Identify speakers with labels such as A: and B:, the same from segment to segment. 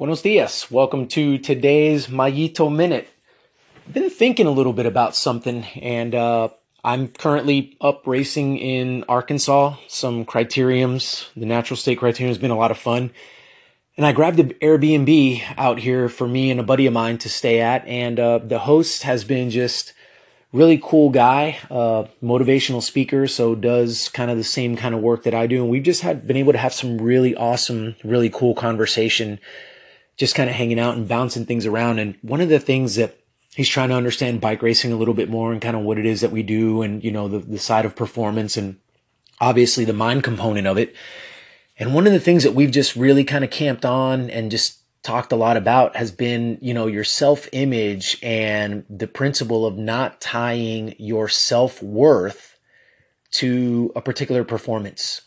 A: Buenos dias. Welcome to today's Mayito Minute. I've been thinking a little bit about something, and uh, I'm currently up racing in Arkansas. Some criteriums, the natural state criterium has been a lot of fun. And I grabbed an Airbnb out here for me and a buddy of mine to stay at, and uh, the host has been just really cool guy, uh, motivational speaker, so does kind of the same kind of work that I do. And we've just had been able to have some really awesome, really cool conversation just kind of hanging out and bouncing things around. And one of the things that he's trying to understand bike racing a little bit more and kind of what it is that we do and, you know, the, the side of performance and obviously the mind component of it. And one of the things that we've just really kind of camped on and just talked a lot about has been, you know, your self image and the principle of not tying your self worth to a particular performance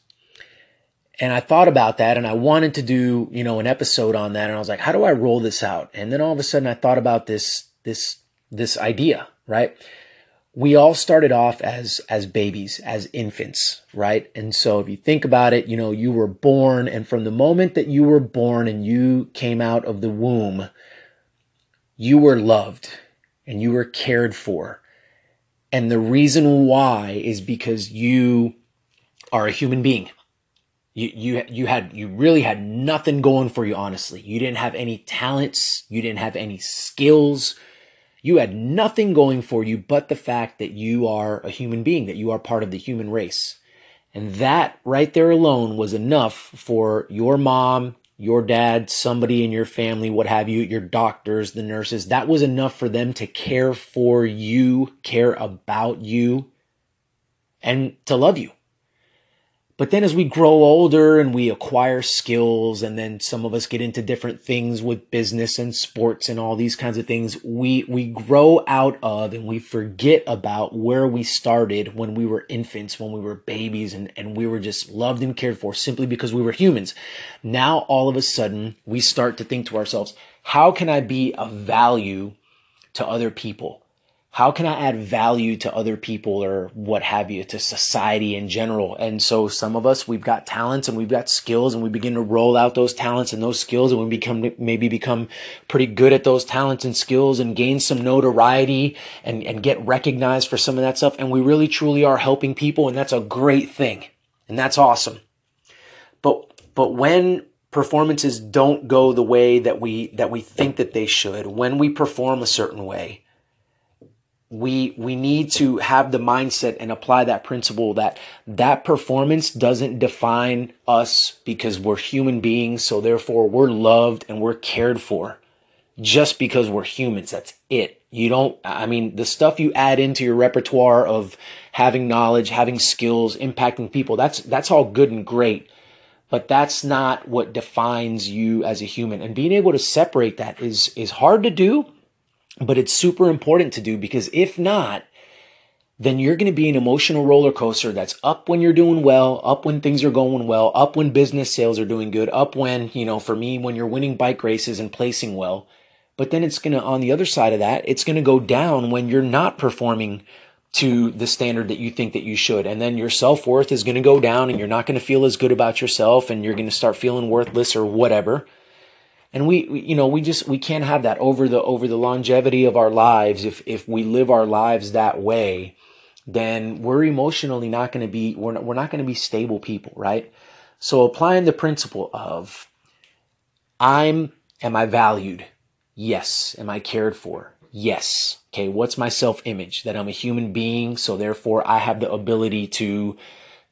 A: and I thought about that and I wanted to do, you know, an episode on that. And I was like, how do I roll this out? And then all of a sudden I thought about this, this, this idea, right? We all started off as, as babies, as infants, right? And so if you think about it, you know, you were born and from the moment that you were born and you came out of the womb, you were loved and you were cared for. And the reason why is because you are a human being you, you, you had, you really had nothing going for you, honestly. You didn't have any talents. You didn't have any skills. You had nothing going for you but the fact that you are a human being, that you are part of the human race. And that right there alone was enough for your mom, your dad, somebody in your family, what have you, your doctors, the nurses. That was enough for them to care for you, care about you, and to love you. But then as we grow older and we acquire skills and then some of us get into different things with business and sports and all these kinds of things, we, we grow out of and we forget about where we started when we were infants, when we were babies and, and we were just loved and cared for simply because we were humans. Now all of a sudden we start to think to ourselves, how can I be of value to other people? How can I add value to other people or what have you, to society in general? And so some of us, we've got talents and we've got skills and we begin to roll out those talents and those skills and we become, maybe become pretty good at those talents and skills and gain some notoriety and, and get recognized for some of that stuff. And we really truly are helping people and that's a great thing. And that's awesome. But, but when performances don't go the way that we, that we think that they should, when we perform a certain way, we we need to have the mindset and apply that principle that that performance doesn't define us because we're human beings so therefore we're loved and we're cared for just because we're humans. That's it. You don't i mean the stuff you add into your repertoire of having knowledge having skills impacting people that's that's all good and great. But that's not what defines you as a human. And being able to separate that is is hard to do but it's super important to do because if not, then you're going to be an emotional roller coaster that's up when you're doing well, up when things are going well, up when business sales are doing good, up when, you know, for me, when you're winning bike races and placing well. But then it's going to, on the other side of that, it's going to go down when you're not performing to the standard that you think that you should. And then your self worth is going to go down and you're not going to feel as good about yourself and you're going to start feeling worthless or whatever and we, we, you know we just we can't have that over the over the longevity of our lives. If if we live our lives that way then we're emotionally not going to be we're not, we're not going to be stable people right? So applying the principle of i'm am i valued? Yes. Am i cared for? Yes. Okay what's my self image that i'm a human being so therefore i have the ability to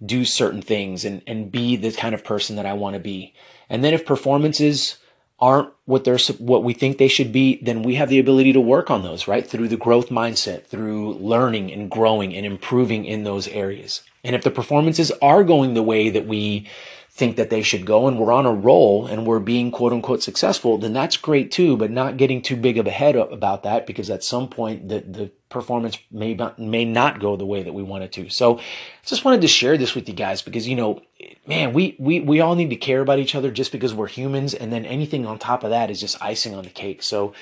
A: do certain things and and be the kind of person that i want to be. And then if performances aren't what they're what we think they should be, then we have the ability to work on those, right? Through the growth mindset, through learning and growing and improving in those areas. And if the performances are going the way that we think that they should go and we're on a roll and we're being quote unquote successful, then that's great too, but not getting too big of a head up about that because at some point the, the performance may not, may not go the way that we want it to. So just wanted to share this with you guys because, you know, man, we, we, we all need to care about each other just because we're humans. And then anything on top of that is just icing on the cake. So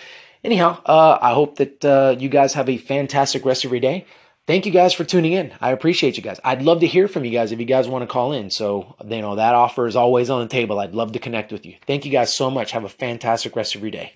A: anyhow, uh, I hope that, uh, you guys have a fantastic rest of your day. Thank you guys for tuning in. I appreciate you guys. I'd love to hear from you guys if you guys want to call in. So, you know, that offer is always on the table. I'd love to connect with you. Thank you guys so much. Have a fantastic rest of your day.